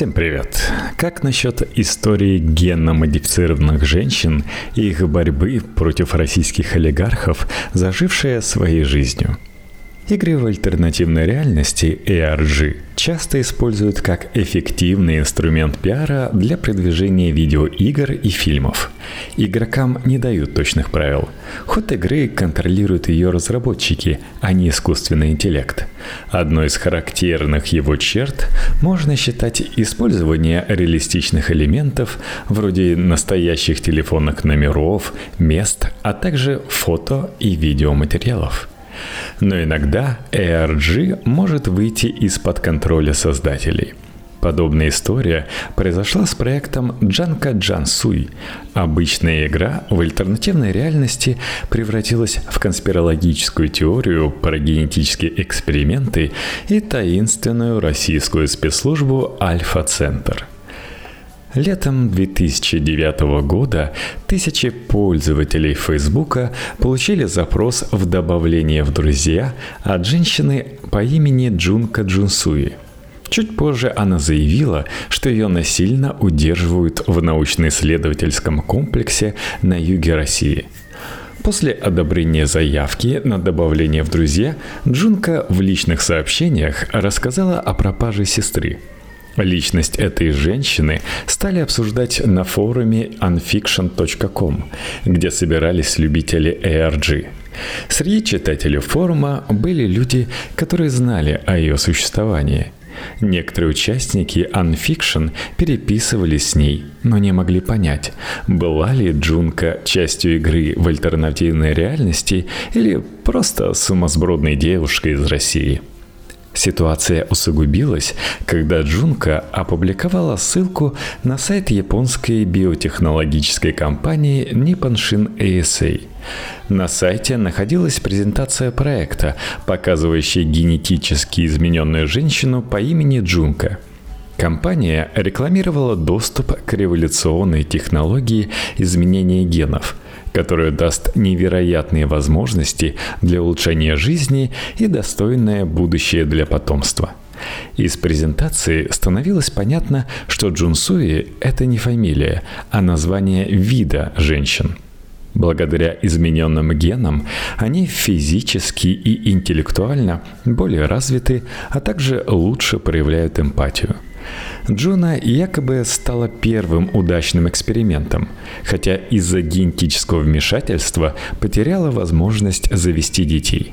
Всем привет! Как насчет истории генно-модифицированных женщин и их борьбы против российских олигархов, зажившая своей жизнью – Игры в альтернативной реальности ARG часто используют как эффективный инструмент пиара для продвижения видеоигр и фильмов. Игрокам не дают точных правил. Ход игры контролируют ее разработчики, а не искусственный интеллект. Одной из характерных его черт можно считать использование реалистичных элементов вроде настоящих телефонных номеров, мест, а также фото и видеоматериалов. Но иногда ARG может выйти из-под контроля создателей. Подобная история произошла с проектом Джанка Джансуй. Обычная игра в альтернативной реальности превратилась в конспирологическую теорию про генетические эксперименты и таинственную российскую спецслужбу Альфа-Центр – Летом 2009 года тысячи пользователей Фейсбука получили запрос в добавление в друзья от женщины по имени Джунка Джунсуи. Чуть позже она заявила, что ее насильно удерживают в научно-исследовательском комплексе на юге России – После одобрения заявки на добавление в друзья, Джунка в личных сообщениях рассказала о пропаже сестры – Личность этой женщины стали обсуждать на форуме unfiction.com, где собирались любители ARG. Среди читателей форума были люди, которые знали о ее существовании. Некоторые участники Unfiction переписывались с ней, но не могли понять, была ли Джунко частью игры в альтернативной реальности или просто сумасбродной девушкой из России – Ситуация усугубилась, когда Джунко опубликовала ссылку на сайт японской биотехнологической компании Nippon Shin ASA. На сайте находилась презентация проекта, показывающая генетически измененную женщину по имени Джунко – Компания рекламировала доступ к революционной технологии изменения генов – которое даст невероятные возможности для улучшения жизни и достойное будущее для потомства. Из презентации становилось понятно, что Джунсуи – это не фамилия, а название вида женщин. Благодаря измененным генам они физически и интеллектуально более развиты, а также лучше проявляют эмпатию – Джуна якобы стала первым удачным экспериментом, хотя из-за генетического вмешательства потеряла возможность завести детей.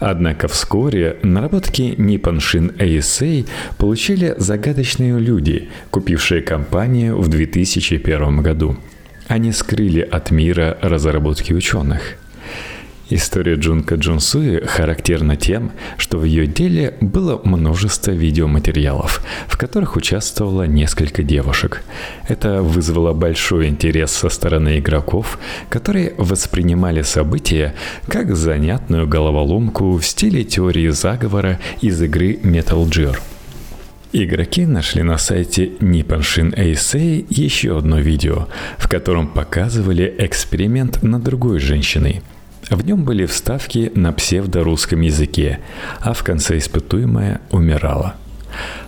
Однако вскоре наработки Shin ASA получили загадочные люди, купившие компанию в 2001 году. Они скрыли от мира разработки ученых – История Джунка Джунсуи характерна тем, что в ее деле было множество видеоматериалов, в которых участвовало несколько девушек. Это вызвало большой интерес со стороны игроков, которые воспринимали события как занятную головоломку в стиле теории заговора из игры Metal Gear. Игроки нашли на сайте Nippon Shin ASA еще одно видео, в котором показывали эксперимент над другой женщиной – в нем были вставки на псевдорусском языке, а в конце испытуемая умирала.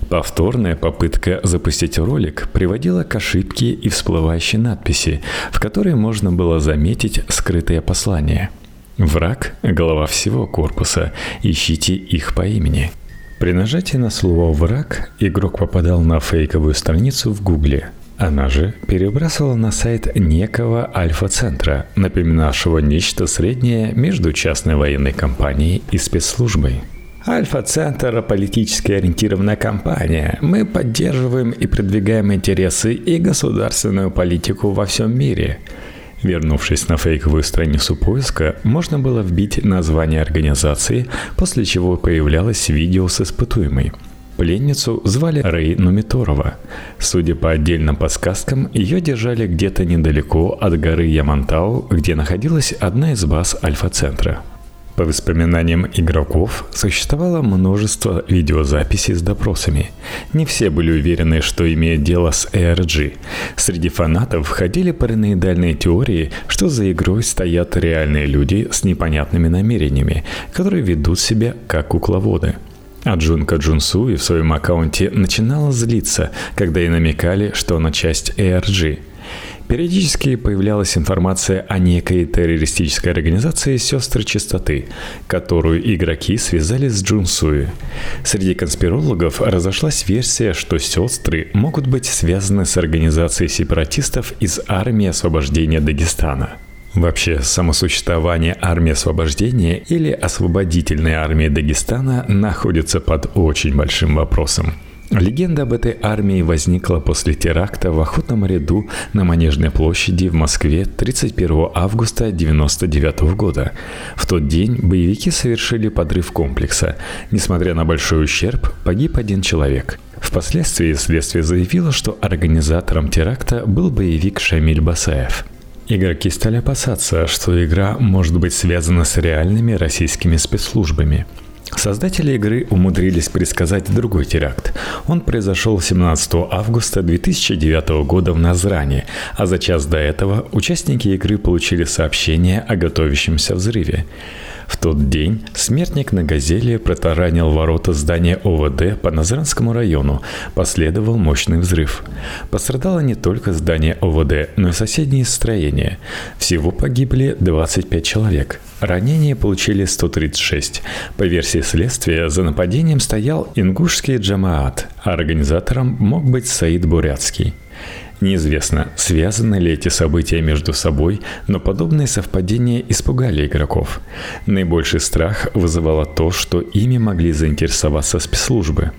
Повторная попытка запустить ролик приводила к ошибке и всплывающей надписи, в которой можно было заметить скрытое послание. Враг – голова всего корпуса, ищите их по имени. При нажатии на слово «враг» игрок попадал на фейковую страницу в Гугле – она же перебрасывала на сайт некого альфа-центра, напоминавшего нечто среднее между частной военной компанией и спецслужбой. Альфа-центр – политически ориентированная компания. Мы поддерживаем и продвигаем интересы и государственную политику во всем мире. Вернувшись на фейковую страницу поиска, можно было вбить название организации, после чего появлялось видео с испытуемой – Пленницу звали Рэй Нумиторова. Судя по отдельным подсказкам, ее держали где-то недалеко от горы Ямантау, где находилась одна из баз Альфа-центра. По воспоминаниям игроков, существовало множество видеозаписей с допросами. Не все были уверены, что имеют дело с ARG. Среди фанатов ходили параноидальные теории, что за игрой стоят реальные люди с непонятными намерениями, которые ведут себя как кукловоды – А Джунка Джунсуи в своем аккаунте начинала злиться, когда ей намекали, что она часть ARG. Периодически появлялась информация о некой террористической организации «Сестры Чистоты», которую игроки связали с Джунсуи. Среди конспирологов разошлась версия, что сестры могут быть связаны с организацией сепаратистов из армии освобождения Дагестана – Вообще, само существование армии освобождения или освободительной армии Дагестана находится под очень большим вопросом. Легенда об этой армии возникла после теракта в охотном ряду на Манежной площади в Москве 31 августа 1999 года. В тот день боевики совершили подрыв комплекса. Несмотря на большой ущерб, погиб один человек. Впоследствии следствие заявило, что организатором теракта был боевик Шамиль Басаев. Игроки стали опасаться, что игра может быть связана с реальными российскими спецслужбами. Создатели игры умудрились предсказать другой теракт. Он произошел 17 августа 2009 года в Назране, а за час до этого участники игры получили сообщение о готовящемся взрыве. В тот день смертник на «Газели» протаранил ворота здания ОВД по Назранскому району. Последовал мощный взрыв. Пострадало не только здание ОВД, но и соседние строения. Всего погибли 25 человек. Ранения получили 136. По версии следствия, за нападением стоял ингушский джамаат, а организатором мог быть Саид Бурятский. Неизвестно, связаны ли эти события между собой, но подобные совпадения испугали игроков. Наибольший страх вызывало то, что ими могли заинтересоваться спецслужбы.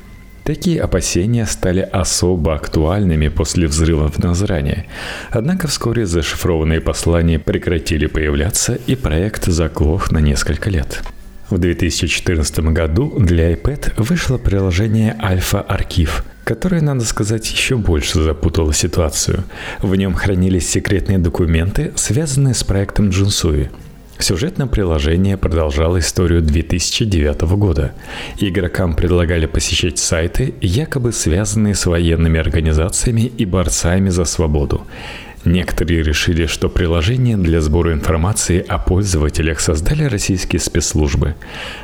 Такие опасения стали особо актуальными после взрыва в Назране. Однако вскоре зашифрованные послания прекратили появляться, и проект заглох на несколько лет. В 2014 году для iPad вышло приложение Alpha Archive, которое, надо сказать, еще больше запутало ситуацию. В нем хранились секретные документы, связанные с проектом Джунсуи. Сюжетное приложение продолжало историю 2009 года. Игрокам предлагали посещать сайты, якобы связанные с военными организациями и борцами за свободу. Некоторые решили, что приложение для сбора информации о пользователях создали российские спецслужбы.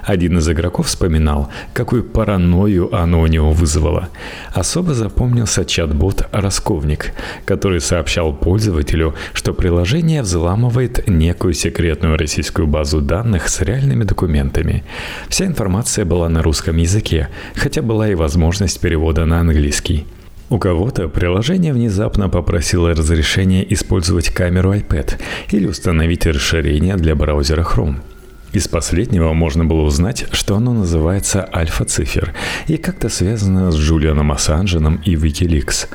Один из игроков вспоминал, какую паранойю оно у него вызвало. Особо запомнился чат-бот «Росковник», который сообщал пользователю, что приложение взламывает некую секретную российскую базу данных с реальными документами. Вся информация была на русском языке, хотя была и возможность перевода на английский. У кого-то приложение внезапно попросило разрешения использовать камеру iPad или установить расширение для браузера Chrome. Из последнего можно было узнать, что оно называется альфа-цифер и как-то связано с Джулианом Ассанженом и Wikileaks.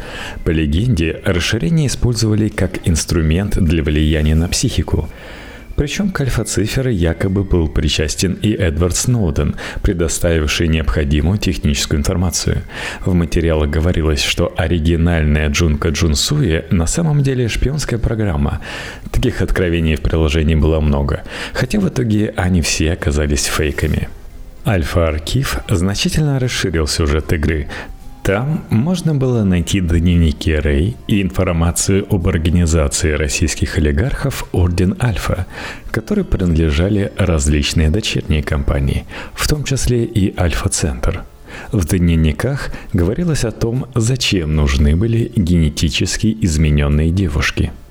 По легенде, расширение использовали как инструмент для влияния на психику. Причем к альфа-циферы якобы был причастен и Эдвард Сноуден, предоставивший необходимую техническую информацию. В материалах говорилось, что оригинальная Джунка Джунсуи на самом деле шпионская программа. Таких откровений в приложении было много, хотя в итоге они все оказались фейками. Альфа-архив значительно расширил сюжет игры, там можно было найти дневники Рэй и информацию об организации российских олигархов Орден Альфа, которые принадлежали различные дочерние компании, в том числе и Альфа-Центр. В дневниках говорилось о том, зачем нужны были генетически измененные девушки –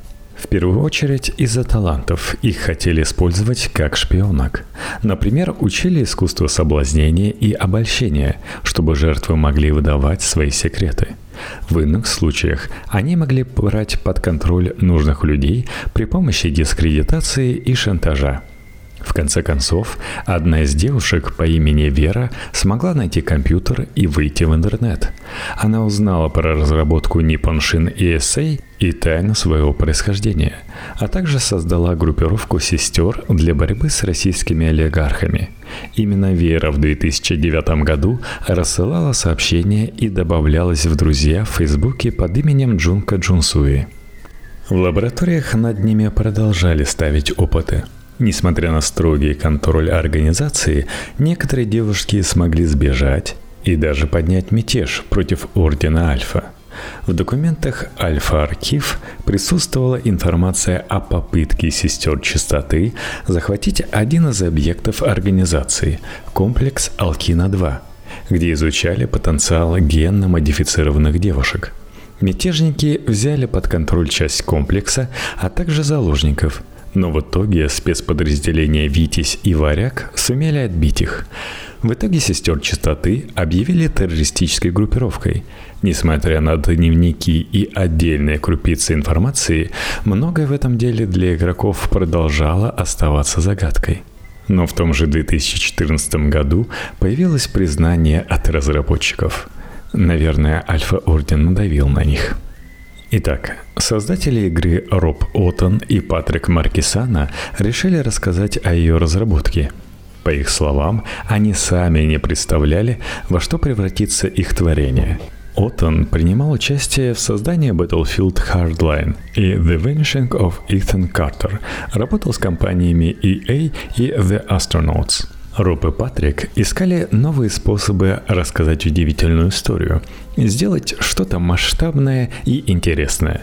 в первую очередь из-за талантов. Их хотели использовать как шпионок. Например, учили искусство соблазнения и обольщения, чтобы жертвы могли выдавать свои секреты. В иных случаях они могли брать под контроль нужных людей при помощи дискредитации и шантажа. В конце концов, одна из девушек по имени Вера смогла найти компьютер и выйти в интернет. Она узнала про разработку Nippon Shin ESA и тайну своего происхождения, а также создала группировку сестер для борьбы с российскими олигархами. Именно Вера в 2009 году рассылала сообщения и добавлялась в друзья в Фейсбуке под именем Джунка Джунсуи. В лабораториях над ними продолжали ставить опыты – Несмотря на строгий контроль организации, некоторые девушки смогли сбежать и даже поднять мятеж против Ордена Альфа. В документах Альфа-Архив присутствовала информация о попытке сестер чистоты захватить один из объектов организации – комплекс Алкина-2. где изучали потенциал генно-модифицированных девушек. Мятежники взяли под контроль часть комплекса, а также заложников, но в итоге спецподразделения «Витязь» и «Варяг» сумели отбить их. В итоге сестер чистоты объявили террористической группировкой. Несмотря на дневники и отдельные крупицы информации, многое в этом деле для игроков продолжало оставаться загадкой. Но в том же 2014 году появилось признание от разработчиков. Наверное, Альфа-Орден надавил на них. Итак, создатели игры Роб Оттон и Патрик Маркисана решили рассказать о ее разработке. По их словам, они сами не представляли, во что превратится их творение – Оттон принимал участие в создании Battlefield Hardline и The Vanishing of Ethan Carter, работал с компаниями EA и The Astronauts. Роб и Патрик искали новые способы рассказать удивительную историю, сделать что-то масштабное и интересное.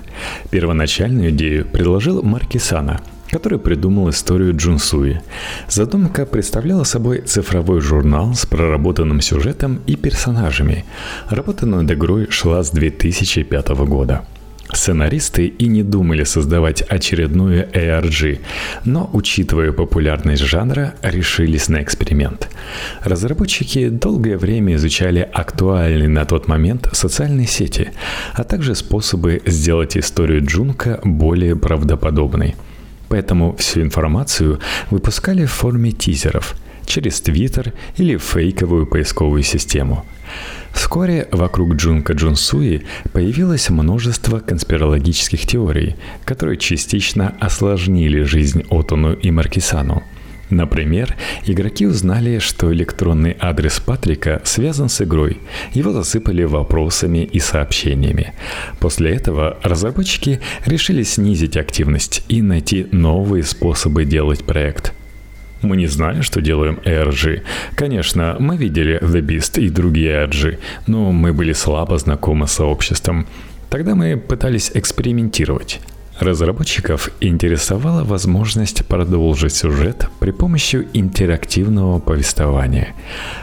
Первоначальную идею предложил Маркисана – который придумал историю Джунсуи. Задумка представляла собой цифровой журнал с проработанным сюжетом и персонажами. Работа над игрой шла с 2005 года. Сценаристы и не думали создавать очередную ARG, но, учитывая популярность жанра, решились на эксперимент. Разработчики долгое время изучали актуальные на тот момент социальные сети, а также способы сделать историю Джунка более правдоподобной – Поэтому всю информацию выпускали в форме тизеров через Твиттер или фейковую поисковую систему. Вскоре вокруг Джунка Джунсуи появилось множество конспирологических теорий, которые частично осложнили жизнь Отону и Маркисану – Например, игроки узнали, что электронный адрес Патрика связан с игрой. Его засыпали вопросами и сообщениями. После этого разработчики решили снизить активность и найти новые способы делать проект. Мы не знаем, что делаем ARG. Конечно, мы видели The Beast и другие ARG, но мы были слабо знакомы с сообществом. Тогда мы пытались экспериментировать. Разработчиков интересовала возможность продолжить сюжет при помощи интерактивного повествования.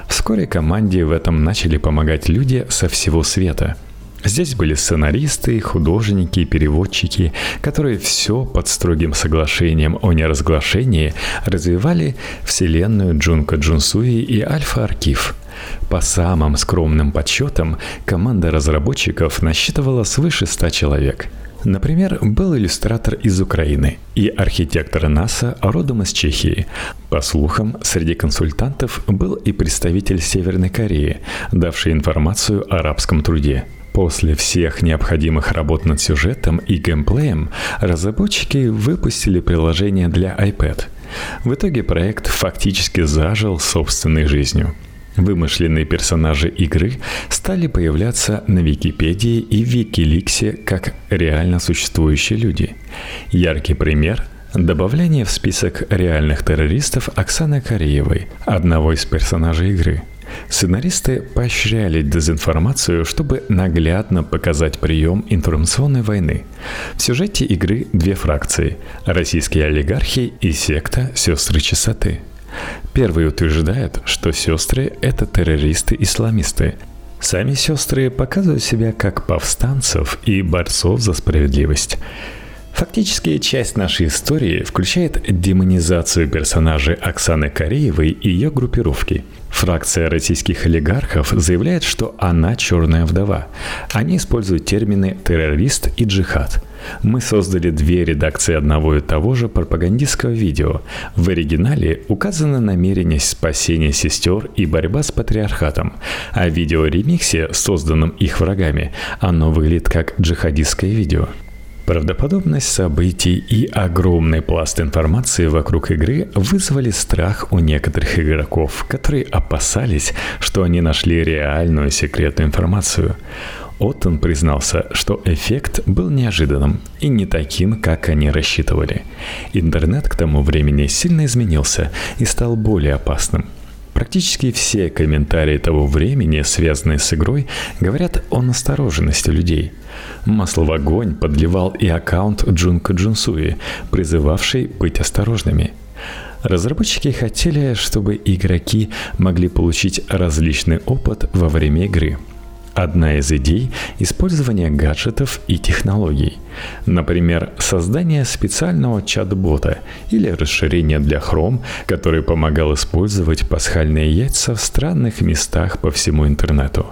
Вскоре команде в этом начали помогать люди со всего света. Здесь были сценаристы, художники, переводчики, которые все под строгим соглашением о неразглашении развивали вселенную Джунка Джунсуи и Альфа-Архив – по самым скромным подсчетам, команда разработчиков насчитывала свыше 100 человек – Например, был иллюстратор из Украины и архитектор НАСА родом из Чехии. По слухам, среди консультантов был и представитель Северной Кореи, давший информацию о арабском труде. После всех необходимых работ над сюжетом и геймплеем разработчики выпустили приложение для iPad. В итоге проект фактически зажил собственной жизнью. Вымышленные персонажи игры стали появляться на Википедии и Викиликсе как реально существующие люди. Яркий пример – добавление в список реальных террористов Оксаны Кореевой, одного из персонажей игры. Сценаристы поощряли дезинформацию, чтобы наглядно показать прием информационной войны. В сюжете игры две фракции – российские олигархи и секта «Сестры чистоты». Первый утверждает, что сестры – это террористы-исламисты. Сами сестры показывают себя как повстанцев и борцов за справедливость. Фактически часть нашей истории включает демонизацию персонажей Оксаны Кореевой и ее группировки. Фракция российских олигархов заявляет, что она черная вдова. Они используют термины террорист и джихад. Мы создали две редакции одного и того же пропагандистского видео. В оригинале указано намерение спасения сестер и борьба с патриархатом, а в видеоремиксе, созданном их врагами, оно выглядит как джихадистское видео. Правдоподобность событий и огромный пласт информации вокруг игры вызвали страх у некоторых игроков, которые опасались, что они нашли реальную секретную информацию. Оттон признался, что эффект был неожиданным и не таким, как они рассчитывали. Интернет к тому времени сильно изменился и стал более опасным. Практически все комментарии того времени, связанные с игрой, говорят о настороженности людей. Масло в огонь подливал и аккаунт Джунка Джунсуи, призывавший быть осторожными – Разработчики хотели, чтобы игроки могли получить различный опыт во время игры – Одна из идей – использование гаджетов и технологий. Например, создание специального чат-бота или расширение для Chrome, который помогал использовать пасхальные яйца в странных местах по всему интернету.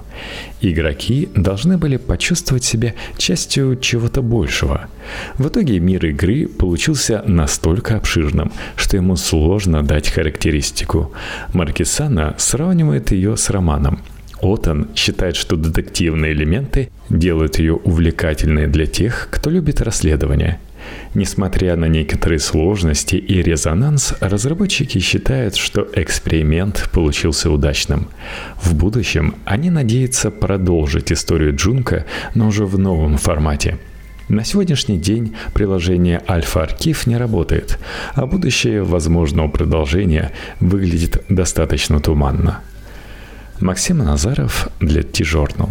Игроки должны были почувствовать себя частью чего-то большего. В итоге мир игры получился настолько обширным, что ему сложно дать характеристику. Маркисана сравнивает ее с романом – Отон считает, что детективные элементы делают ее увлекательной для тех, кто любит расследования. Несмотря на некоторые сложности и резонанс, разработчики считают, что эксперимент получился удачным. В будущем они надеются продолжить историю Джунка, но уже в новом формате. На сегодняшний день приложение Альфа-Архив не работает, а будущее возможного продолжения выглядит достаточно туманно. Максим Назаров для T-Journal.